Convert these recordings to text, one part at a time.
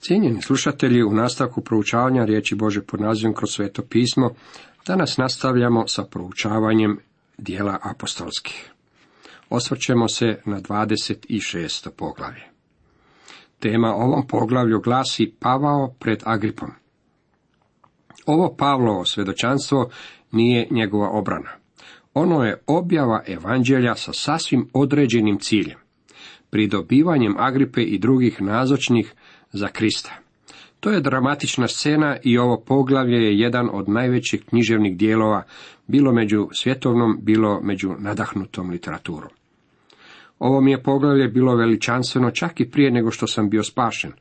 Cijenjeni slušatelji, u nastavku proučavanja riječi Bože pod nazivom kroz sveto pismo, danas nastavljamo sa proučavanjem dijela apostolskih. Osvrćemo se na 26. poglavlje. Tema ovom poglavlju glasi Pavao pred Agripom. Ovo Pavlovo svjedočanstvo nije njegova obrana. Ono je objava evanđelja sa sasvim određenim ciljem, pridobivanjem Agripe i drugih nazočnih za Krista. To je dramatična scena i ovo poglavlje je jedan od najvećih književnih dijelova, bilo među svjetovnom, bilo među nadahnutom literaturom. Ovo mi je poglavlje bilo veličanstveno čak i prije nego što sam bio spašen.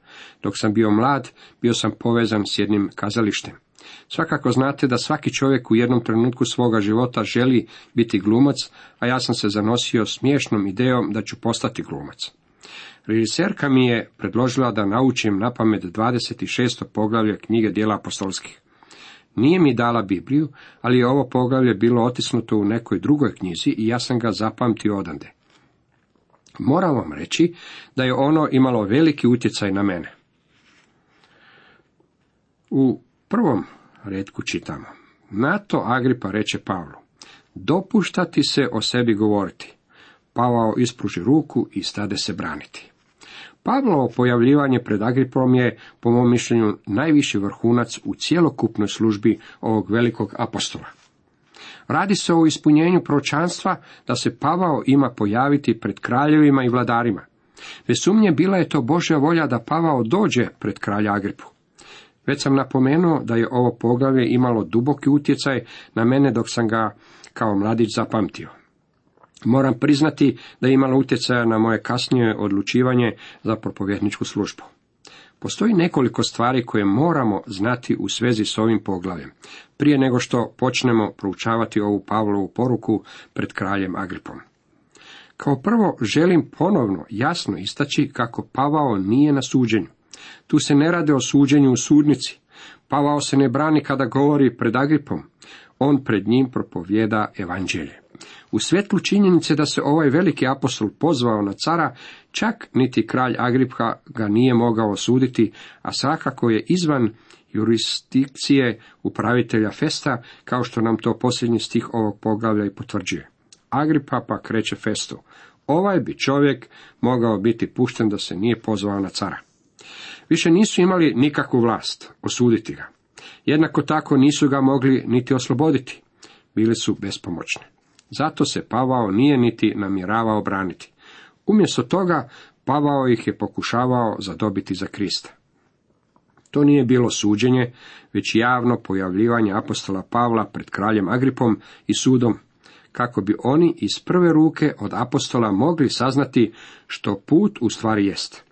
Dok sam bio mlad, bio sam povezan s jednim kazalištem. Svakako znate da svaki čovjek u jednom trenutku svoga života želi biti glumac, a ja sam se zanosio smiješnom idejom da ću postati glumac. Režiserka mi je predložila da naučim na pamet 26. poglavlje knjige dijela apostolskih. Nije mi dala Bibliju, ali je ovo poglavlje bilo otisnuto u nekoj drugoj knjizi i ja sam ga zapamtio odande. Moram vam reći da je ono imalo veliki utjecaj na mene. U prvom redku čitamo. Na to Agripa reče Pavlu, dopuštati se o sebi govoriti. Pavao ispruži ruku i stade se braniti. Pavlovo pojavljivanje pred Agripom je, po mom mišljenju, najviši vrhunac u cjelokupnoj službi ovog velikog apostola. Radi se o ispunjenju pročanstva da se Pavao ima pojaviti pred kraljevima i vladarima. Bez sumnje bila je to Božja volja da Pavao dođe pred kralja Agripu. Već sam napomenuo da je ovo poglavlje imalo duboki utjecaj na mene dok sam ga kao mladić zapamtio. Moram priznati da je imalo utjecaja na moje kasnije odlučivanje za propovjedničku službu. Postoji nekoliko stvari koje moramo znati u svezi s ovim poglavljem, prije nego što počnemo proučavati ovu Pavlovu poruku pred kraljem Agripom. Kao prvo želim ponovno jasno istaći kako Pavao nije na suđenju. Tu se ne rade o suđenju u sudnici. Pavao se ne brani kada govori pred Agripom. On pred njim propovjeda evanđelje. U svjetlu činjenice da se ovaj veliki apostol pozvao na cara, čak niti kralj Agripha ga nije mogao osuditi, a svakako je izvan jurisdikcije upravitelja Festa, kao što nam to posljednji stih ovog poglavlja i potvrđuje. Agripa pa kreće Festu. Ovaj bi čovjek mogao biti pušten da se nije pozvao na cara. Više nisu imali nikakvu vlast osuditi ga. Jednako tako nisu ga mogli niti osloboditi. Bili su bespomoćni. Zato se Pavao nije niti namjeravao braniti. Umjesto toga, Pavao ih je pokušavao zadobiti za Krista. To nije bilo suđenje, već javno pojavljivanje apostola Pavla pred kraljem Agripom i sudom, kako bi oni iz prve ruke od apostola mogli saznati što put u stvari jest.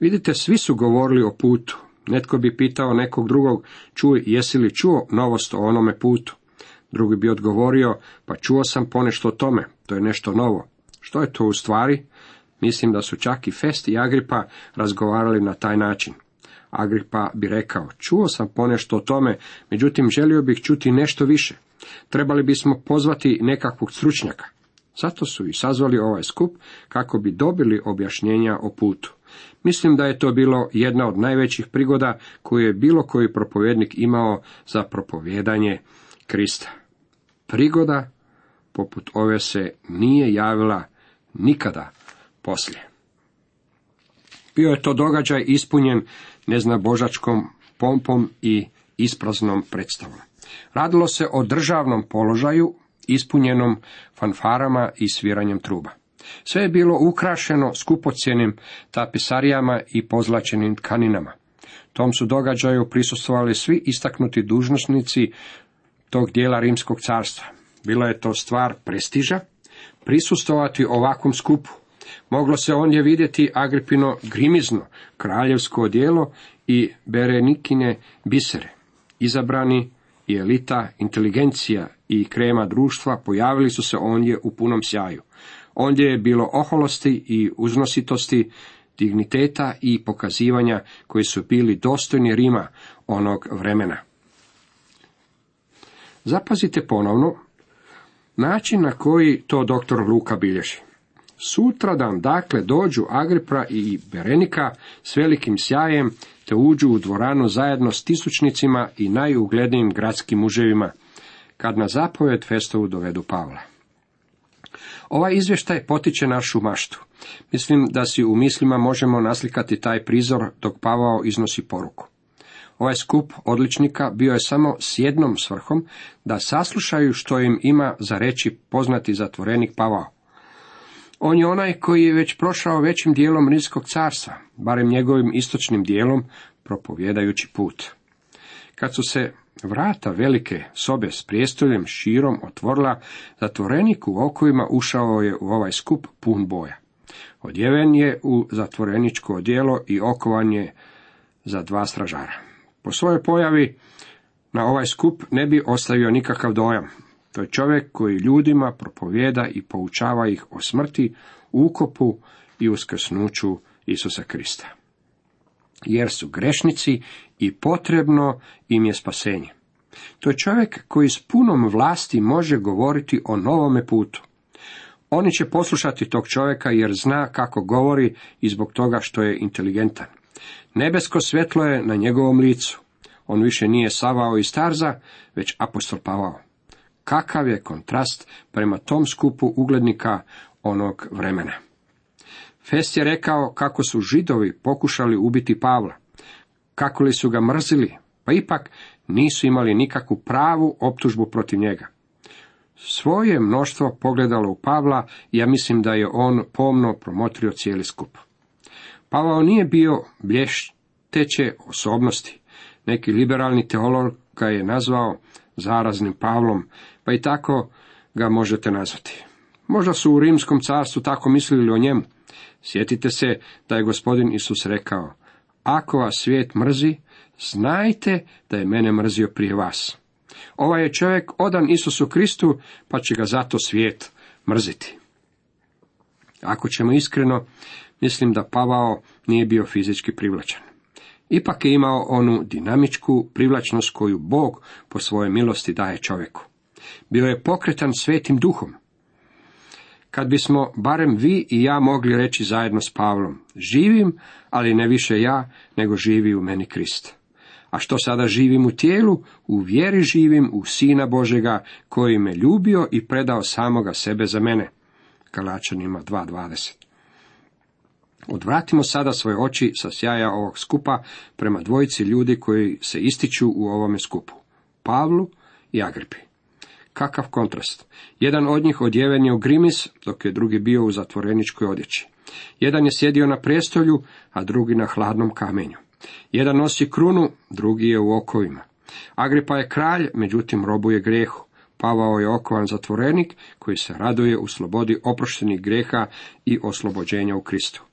Vidite, svi su govorili o putu. Netko bi pitao nekog drugog, čuj, jesi li čuo novost o onome putu? Drugi bi odgovorio, pa čuo sam ponešto o tome, to je nešto novo. Što je to u stvari? Mislim da su čak i Fest i Agripa razgovarali na taj način. Agripa bi rekao, čuo sam ponešto o tome, međutim želio bih čuti nešto više. Trebali bismo pozvati nekakvog stručnjaka. Zato su i sazvali ovaj skup kako bi dobili objašnjenja o putu. Mislim da je to bilo jedna od najvećih prigoda koju je bilo koji propovjednik imao za propovjedanje Krista. Prigoda poput ove se nije javila nikada poslije. Bio je to događaj ispunjen neznabožačkom pompom i ispraznom predstavom. Radilo se o državnom položaju ispunjenom fanfarama i sviranjem truba. Sve je bilo ukrašeno skupocjenim tapisarijama i pozlačenim tkaninama. Tom su događaju prisustvovali svi istaknuti dužnosnici tog dijela rimskog carstva. Bila je to stvar prestiža prisustovati ovakvom skupu. Moglo se ondje vidjeti Agripino grimizno, kraljevsko odijelo i Berenikine bisere. Izabrani i elita, inteligencija i krema društva pojavili su se ondje u punom sjaju. Ondje je bilo oholosti i uznositosti, digniteta i pokazivanja koji su bili dostojni Rima onog vremena. Zapazite ponovno način na koji to doktor Luka bilježi. Sutradan dakle dođu Agripa i Berenika s velikim sjajem, te uđu u dvoranu zajedno s tisućnicima i najuglednijim gradskim muževima, kad na zapovjed Festovu dovedu Pavla. Ovaj izvještaj potiče našu maštu. Mislim da si u mislima možemo naslikati taj prizor dok Pavao iznosi poruku. Ovaj skup odličnika bio je samo s jednom svrhom da saslušaju što im ima za reći poznati zatvorenik Pavao. On je onaj koji je već prošao većim dijelom Rimskog carstva, barem njegovim istočnim dijelom, propovjedajući put. Kad su se vrata velike sobe s prijestoljem širom otvorila, zatvorenik u okovima ušao je u ovaj skup pun boja. Odjeven je u zatvoreničko odijelo i okovan je za dva stražara. Po svojoj pojavi na ovaj skup ne bi ostavio nikakav dojam. To je čovjek koji ljudima propovjeda i poučava ih o smrti, ukopu i uskrsnuću Isusa Krista. Jer su grešnici i potrebno im je spasenje. To je čovjek koji s punom vlasti može govoriti o novome putu. Oni će poslušati tog čovjeka jer zna kako govori i zbog toga što je inteligentan. Nebesko svjetlo je na njegovom licu. On više nije Savao i Starza, već apostol Pavao. Kakav je kontrast prema tom skupu uglednika onog vremena. Fest je rekao kako su židovi pokušali ubiti Pavla, kako li su ga mrzili, pa ipak nisu imali nikakvu pravu optužbu protiv njega. Svoje mnoštvo pogledalo u Pavla i ja mislim da je on pomno promotrio cijeli skup. Pavao nije bio blješteće osobnosti. Neki liberalni teolog ga je nazvao zaraznim Pavlom, pa i tako ga možete nazvati. Možda su u rimskom carstvu tako mislili o njemu. Sjetite se da je gospodin Isus rekao, ako vas svijet mrzi, znajte da je mene mrzio prije vas. Ovaj je čovjek odan Isusu Kristu, pa će ga zato svijet mrziti. Ako ćemo iskreno, mislim da Pavao nije bio fizički privlačan. Ipak je imao onu dinamičku privlačnost koju Bog po svojoj milosti daje čovjeku. Bio je pokretan svetim duhom. Kad bismo barem vi i ja mogli reći zajedno s Pavlom, živim, ali ne više ja, nego živi u meni Krist. A što sada živim u tijelu, u vjeri živim u Sina Božega, koji me ljubio i predao samoga sebe za mene. Galačanima 2.20 Odvratimo sada svoje oči sa sjaja ovog skupa prema dvojici ljudi koji se ističu u ovome skupu. Pavlu i Agripi. Kakav kontrast. Jedan od njih odjeven je u grimis, dok je drugi bio u zatvoreničkoj odjeći. Jedan je sjedio na prijestolju, a drugi na hladnom kamenju. Jedan nosi krunu, drugi je u okovima. Agripa je kralj, međutim robuje grehu. Pavao je okovan zatvorenik koji se raduje u slobodi oproštenih greha i oslobođenja u Kristu.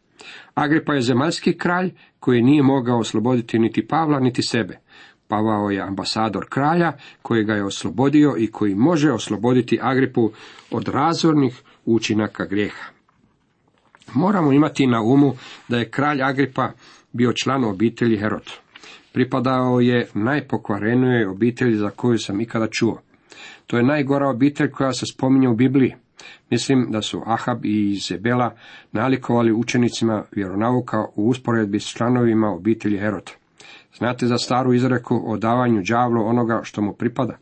Agripa je zemaljski kralj koji nije mogao osloboditi niti Pavla niti sebe. Pavao je ambasador kralja koji ga je oslobodio i koji može osloboditi Agripu od razornih učinaka grijeha. Moramo imati na umu da je kralj Agripa bio član obitelji Herod. Pripadao je najpokvarenijoj obitelji za koju sam ikada čuo. To je najgora obitelj koja se spominje u Bibliji. Mislim da su Ahab i Izebela nalikovali učenicima vjeronauka u usporedbi s članovima obitelji Herod. Znate za staru izreku o davanju đavlu onoga što mu pripada?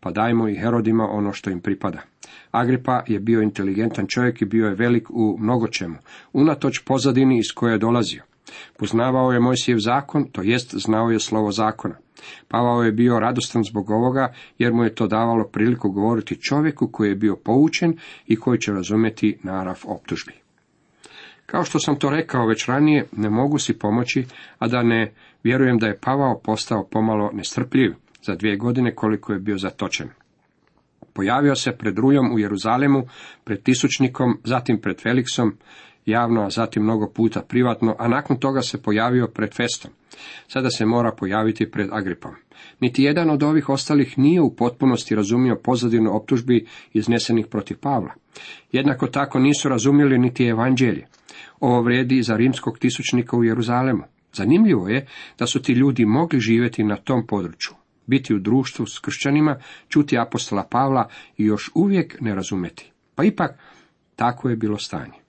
Pa dajmo i Herodima ono što im pripada. Agripa je bio inteligentan čovjek i bio je velik u mnogočemu, unatoč pozadini iz koje je dolazio. Poznavao je Mojsijev zakon, to jest znao je slovo zakona. Pavao je bio radostan zbog ovoga, jer mu je to davalo priliku govoriti čovjeku koji je bio poučen i koji će razumjeti narav optužbi. Kao što sam to rekao već ranije, ne mogu si pomoći, a da ne vjerujem da je Pavao postao pomalo nestrpljiv za dvije godine koliko je bio zatočen. Pojavio se pred Rujom u Jeruzalemu, pred Tisućnikom, zatim pred Feliksom, javno, a zatim mnogo puta privatno, a nakon toga se pojavio pred Festom. Sada se mora pojaviti pred Agripom. Niti jedan od ovih ostalih nije u potpunosti razumio pozadinu optužbi iznesenih protiv Pavla. Jednako tako nisu razumjeli niti evanđelje. Ovo vrijedi za rimskog tisućnika u Jeruzalemu. Zanimljivo je da su ti ljudi mogli živjeti na tom području, biti u društvu s kršćanima, čuti apostola Pavla i još uvijek ne razumjeti. Pa ipak, tako je bilo stanje.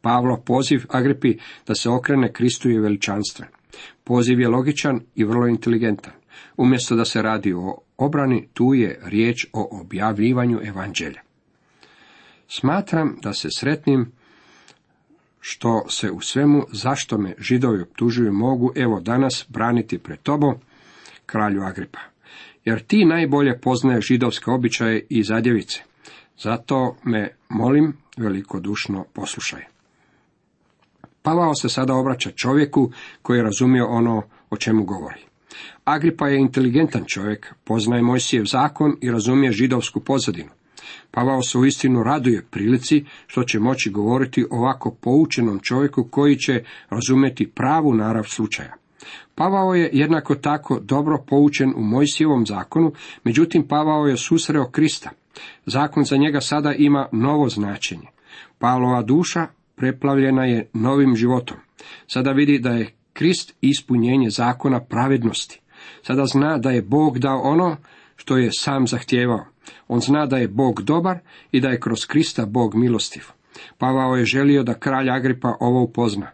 Pavlo poziv Agripi da se okrene Kristu je veličanstven. Poziv je logičan i vrlo inteligentan. Umjesto da se radi o obrani, tu je riječ o objavljivanju evanđelja. Smatram da se sretnim što se u svemu zašto me židovi optužuju mogu evo danas braniti pred tobom, kralju Agripa. Jer ti najbolje poznaje židovske običaje i zadjevice. Zato me molim velikodušno poslušaj. Pavao se sada obraća čovjeku koji je razumio ono o čemu govori. Agripa je inteligentan čovjek, poznaje Mojsijev zakon i razumije židovsku pozadinu. Pavao se uistinu raduje prilici što će moći govoriti ovako poučenom čovjeku koji će razumjeti pravu narav slučaja. Pavao je jednako tako dobro poučen u Mojsijevom zakonu, međutim Pavao je susreo Krista. Zakon za njega sada ima novo značenje. Pavlova duša preplavljena je novim životom. Sada vidi da je Krist ispunjenje zakona pravednosti. Sada zna da je Bog dao ono što je sam zahtijevao. On zna da je Bog dobar i da je kroz Krista Bog milostiv. Pavao je želio da kralj Agripa ovo upozna.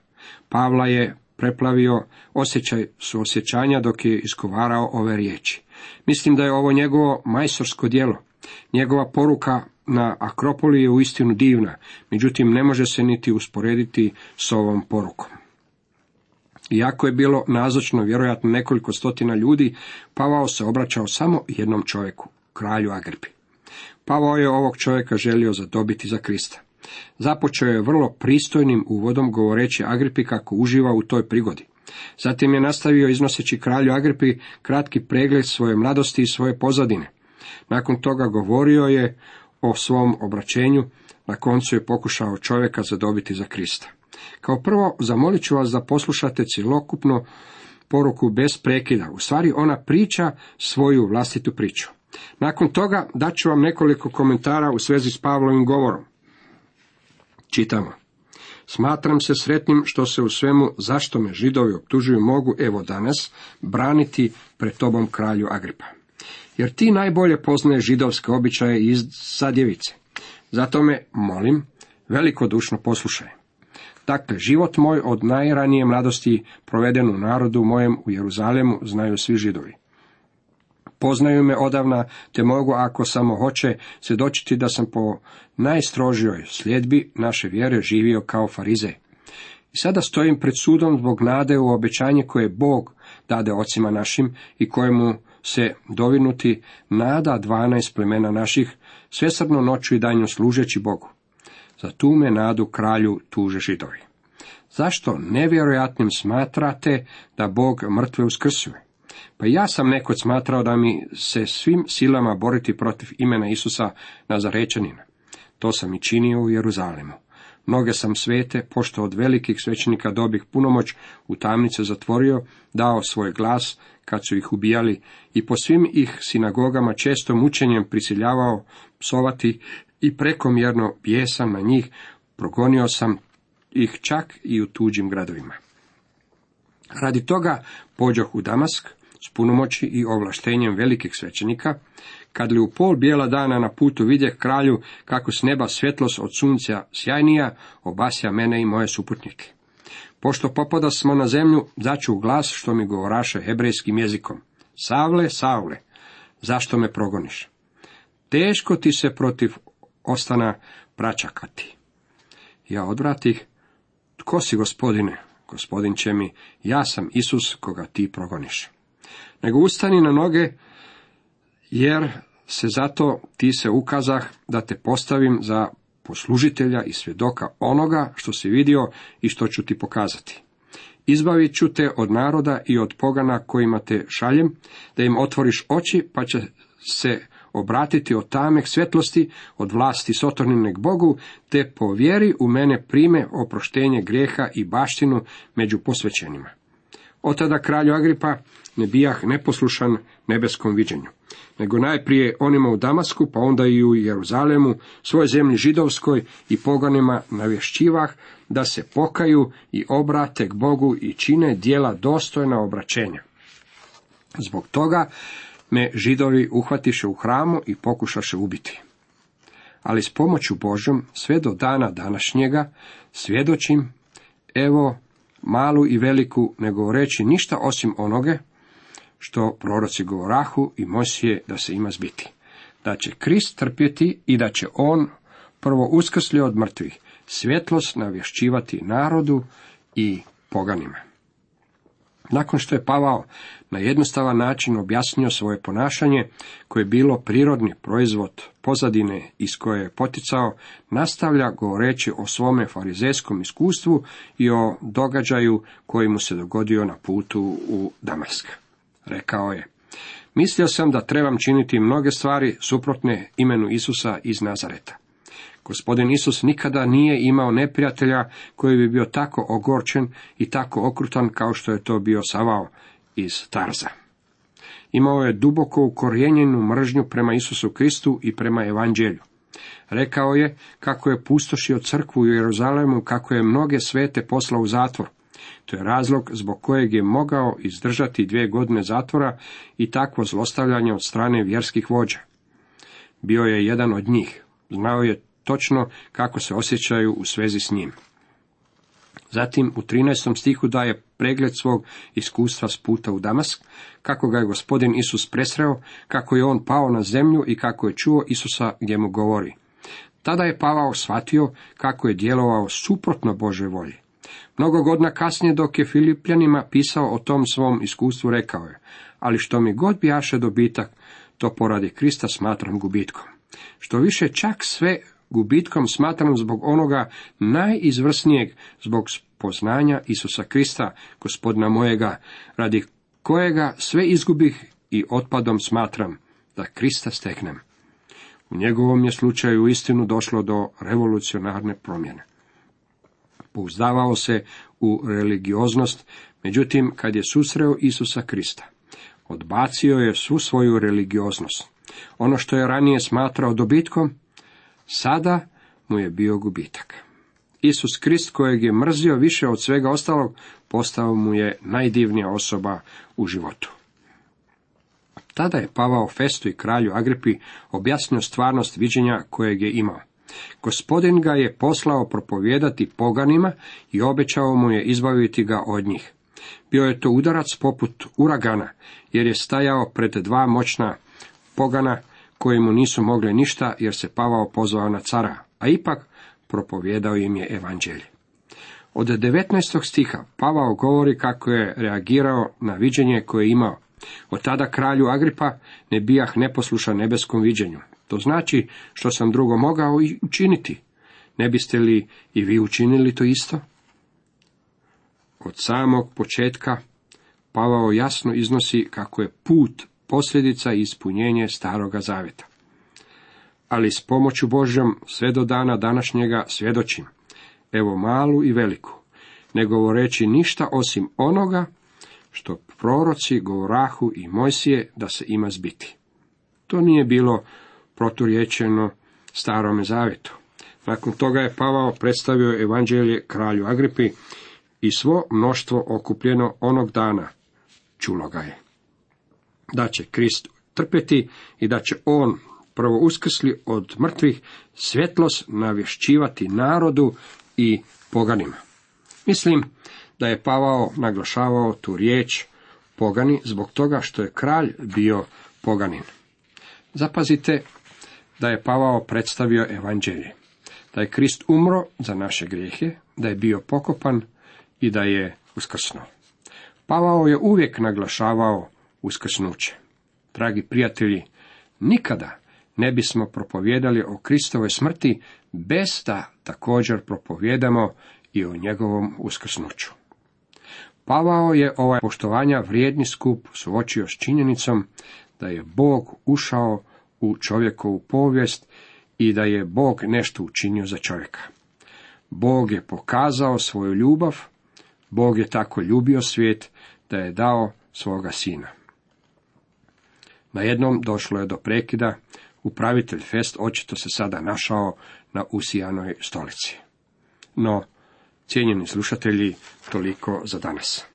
Pavla je preplavio osjećaj suosjećanja dok je iskovarao ove riječi. Mislim da je ovo njegovo majstorsko djelo. Njegova poruka na Akropoli je uistinu divna, međutim ne može se niti usporediti s ovom porukom. Iako je bilo nazočno vjerojatno nekoliko stotina ljudi, Pavao se obraćao samo jednom čovjeku, kralju Agripi. Pavao je ovog čovjeka želio zadobiti za Krista. Započeo je vrlo pristojnim uvodom govoreći Agripi kako uživa u toj prigodi. Zatim je nastavio iznoseći kralju Agripi kratki pregled svoje mladosti i svoje pozadine. Nakon toga govorio je o svom obraćenju, na koncu je pokušao čovjeka zadobiti za Krista. Kao prvo, zamolit ću vas da poslušate cjelokupno poruku bez prekida. U stvari ona priča svoju vlastitu priču. Nakon toga daću vam nekoliko komentara u svezi s Pavlovim govorom. Čitamo. Smatram se sretnim što se u svemu zašto me židovi optužuju mogu evo danas braniti pred tobom kralju Agripa. Jer ti najbolje poznaje židovske običaje iz zadjevice. Zato me, molim, velikodušno poslušaj. Dakle, život moj od najranije mladosti proveden u narodu mojem u Jeruzalemu znaju svi židovi. Poznaju me odavna, te mogu, ako samo hoće, svjedočiti da sam po najstrožijoj sljedbi naše vjere živio kao farize. I sada stojim pred sudom zbog nade u obećanje koje Bog dade ocima našim i kojemu se dovinuti nada dvanaest plemena naših, svesrdno noću i danju služeći Bogu. Za tu me nadu kralju tuže židovi. Zašto nevjerojatnim smatrate da Bog mrtve uskrsuje? Pa ja sam nekod smatrao da mi se svim silama boriti protiv imena Isusa Nazarečanina. To sam i činio u Jeruzalemu. Mnoge sam svete, pošto od velikih svećenika dobih punomoć, u tamnice zatvorio, dao svoj glas, kad su ih ubijali, i po svim ih sinagogama često mučenjem prisiljavao psovati i prekomjerno bijesan na njih, progonio sam ih čak i u tuđim gradovima. Radi toga pođoh u Damask s punomoći i ovlaštenjem velikih svećenika, kad li u pol bijela dana na putu vidje kralju kako s neba svjetlost od sunca sjajnija, obasja mene i moje suputnike. Pošto popada smo na zemlju, začu glas što mi govoraše hebrejskim jezikom. Savle, Savle, zašto me progoniš? Teško ti se protiv ostana praćakati. Ja odvratih, tko si gospodine? Gospodin će mi, ja sam Isus koga ti progoniš. Nego ustani na noge, jer se zato ti se ukazah da te postavim za poslužitelja i svjedoka onoga što si vidio i što ću ti pokazati. Izbavit ću te od naroda i od pogana kojima te šaljem, da im otvoriš oči, pa će se obratiti od tame svjetlosti, od vlasti sotornine k Bogu, te po vjeri u mene prime oproštenje grijeha i baštinu među posvećenima. Od tada kralju Agripa ne bijah neposlušan nebeskom viđenju, nego najprije onima u Damasku, pa onda i u Jeruzalemu, svojoj zemlji židovskoj i poganima navješćivah da se pokaju i obrate k Bogu i čine dijela dostojna obraćenja. Zbog toga me židovi uhvatiše u hramu i pokušaše ubiti. ali s pomoću Božom sve do dana današnjega svjedočim, evo malu i veliku, ne govoreći ništa osim onoge, što proroci govorahu i Mosije da se ima zbiti. Da će Krist trpjeti i da će on, prvo uskrsli od mrtvih, svjetlost navješćivati narodu i poganima. Nakon što je Pavao na jednostavan način objasnio svoje ponašanje, koje je bilo prirodni proizvod pozadine iz koje je poticao, nastavlja govoreći o svome farizejskom iskustvu i o događaju koji mu se dogodio na putu u Damask. Rekao je, mislio sam da trebam činiti mnoge stvari suprotne imenu Isusa iz Nazareta. Gospodin Isus nikada nije imao neprijatelja koji bi bio tako ogorčen i tako okrutan kao što je to bio Savao iz Tarza. Imao je duboko ukorijenjenu mržnju prema Isusu Kristu i prema Evanđelju. Rekao je kako je pustošio crkvu u Jeruzalemu, kako je mnoge svete poslao u zatvor. To je razlog zbog kojeg je mogao izdržati dvije godine zatvora i takvo zlostavljanje od strane vjerskih vođa. Bio je jedan od njih. Znao je točno kako se osjećaju u svezi s njim. Zatim u 13. stihu daje pregled svog iskustva s puta u Damask, kako ga je gospodin Isus presreo, kako je on pao na zemlju i kako je čuo Isusa gdje mu govori. Tada je Pavao shvatio kako je djelovao suprotno Božoj volji. Mnogo godina kasnije dok je Filipljanima pisao o tom svom iskustvu rekao je, ali što mi god bijaše dobitak, to poradi Krista smatram gubitkom. Što više čak sve gubitkom smatram zbog onoga najizvrsnijeg, zbog poznanja Isusa Krista, gospodina mojega, radi kojega sve izgubih i otpadom smatram da Krista steknem. U njegovom je slučaju istinu došlo do revolucionarne promjene. Pouzdavao se u religioznost, međutim, kad je susreo Isusa Krista, odbacio je svu svoju religioznost. Ono što je ranije smatrao dobitkom, Sada mu je bio gubitak. Isus Krist kojeg je mrzio više od svega ostalog, postao mu je najdivnija osoba u životu. Tada je Pavao Festu i kralju Agripi objasnio stvarnost viđenja kojeg je imao. Gospodin ga je poslao propovijedati poganima i obećao mu je izbaviti ga od njih. Bio je to udarac poput uragana, jer je stajao pred dva moćna pogana koji mu nisu mogli ništa jer se Pavao pozvao na cara, a ipak propovjedao im je evanđelje. Od 19. stiha Pavao govori kako je reagirao na viđenje koje je imao. Od tada kralju Agripa ne bijah neposlušan nebeskom viđenju. To znači što sam drugo mogao i učiniti. Ne biste li i vi učinili to isto? Od samog početka Pavao jasno iznosi kako je put posljedica i ispunjenje staroga zaveta. Ali s pomoću Božjom sve do dana današnjega svjedočim, evo malu i veliku, ne govoreći ništa osim onoga što proroci govorahu i Mojsije da se ima zbiti. To nije bilo proturječeno starome zavjetu. Nakon toga je Pavao predstavio evanđelje kralju Agripi i svo mnoštvo okupljeno onog dana čulo ga je da će Krist trpjeti i da će on prvo uskrsli od mrtvih svjetlost navješćivati narodu i poganima. Mislim da je Pavao naglašavao tu riječ pogani zbog toga što je kralj bio poganin. Zapazite da je Pavao predstavio evanđelje, da je Krist umro za naše grijehe, da je bio pokopan i da je uskrsnuo. Pavao je uvijek naglašavao uskrsnuće. Dragi prijatelji, nikada ne bismo propovjedali o Kristovoj smrti bez da također propovjedamo i o njegovom uskrsnuću. Pavao je ovaj poštovanja vrijedni skup suočio s činjenicom da je Bog ušao u čovjekovu povijest i da je Bog nešto učinio za čovjeka. Bog je pokazao svoju ljubav, Bog je tako ljubio svijet da je dao svoga sina. Na jednom došlo je do prekida, upravitelj fest očito se sada našao na usijanoj stolici. No, cijenjeni slušatelji, toliko za danas.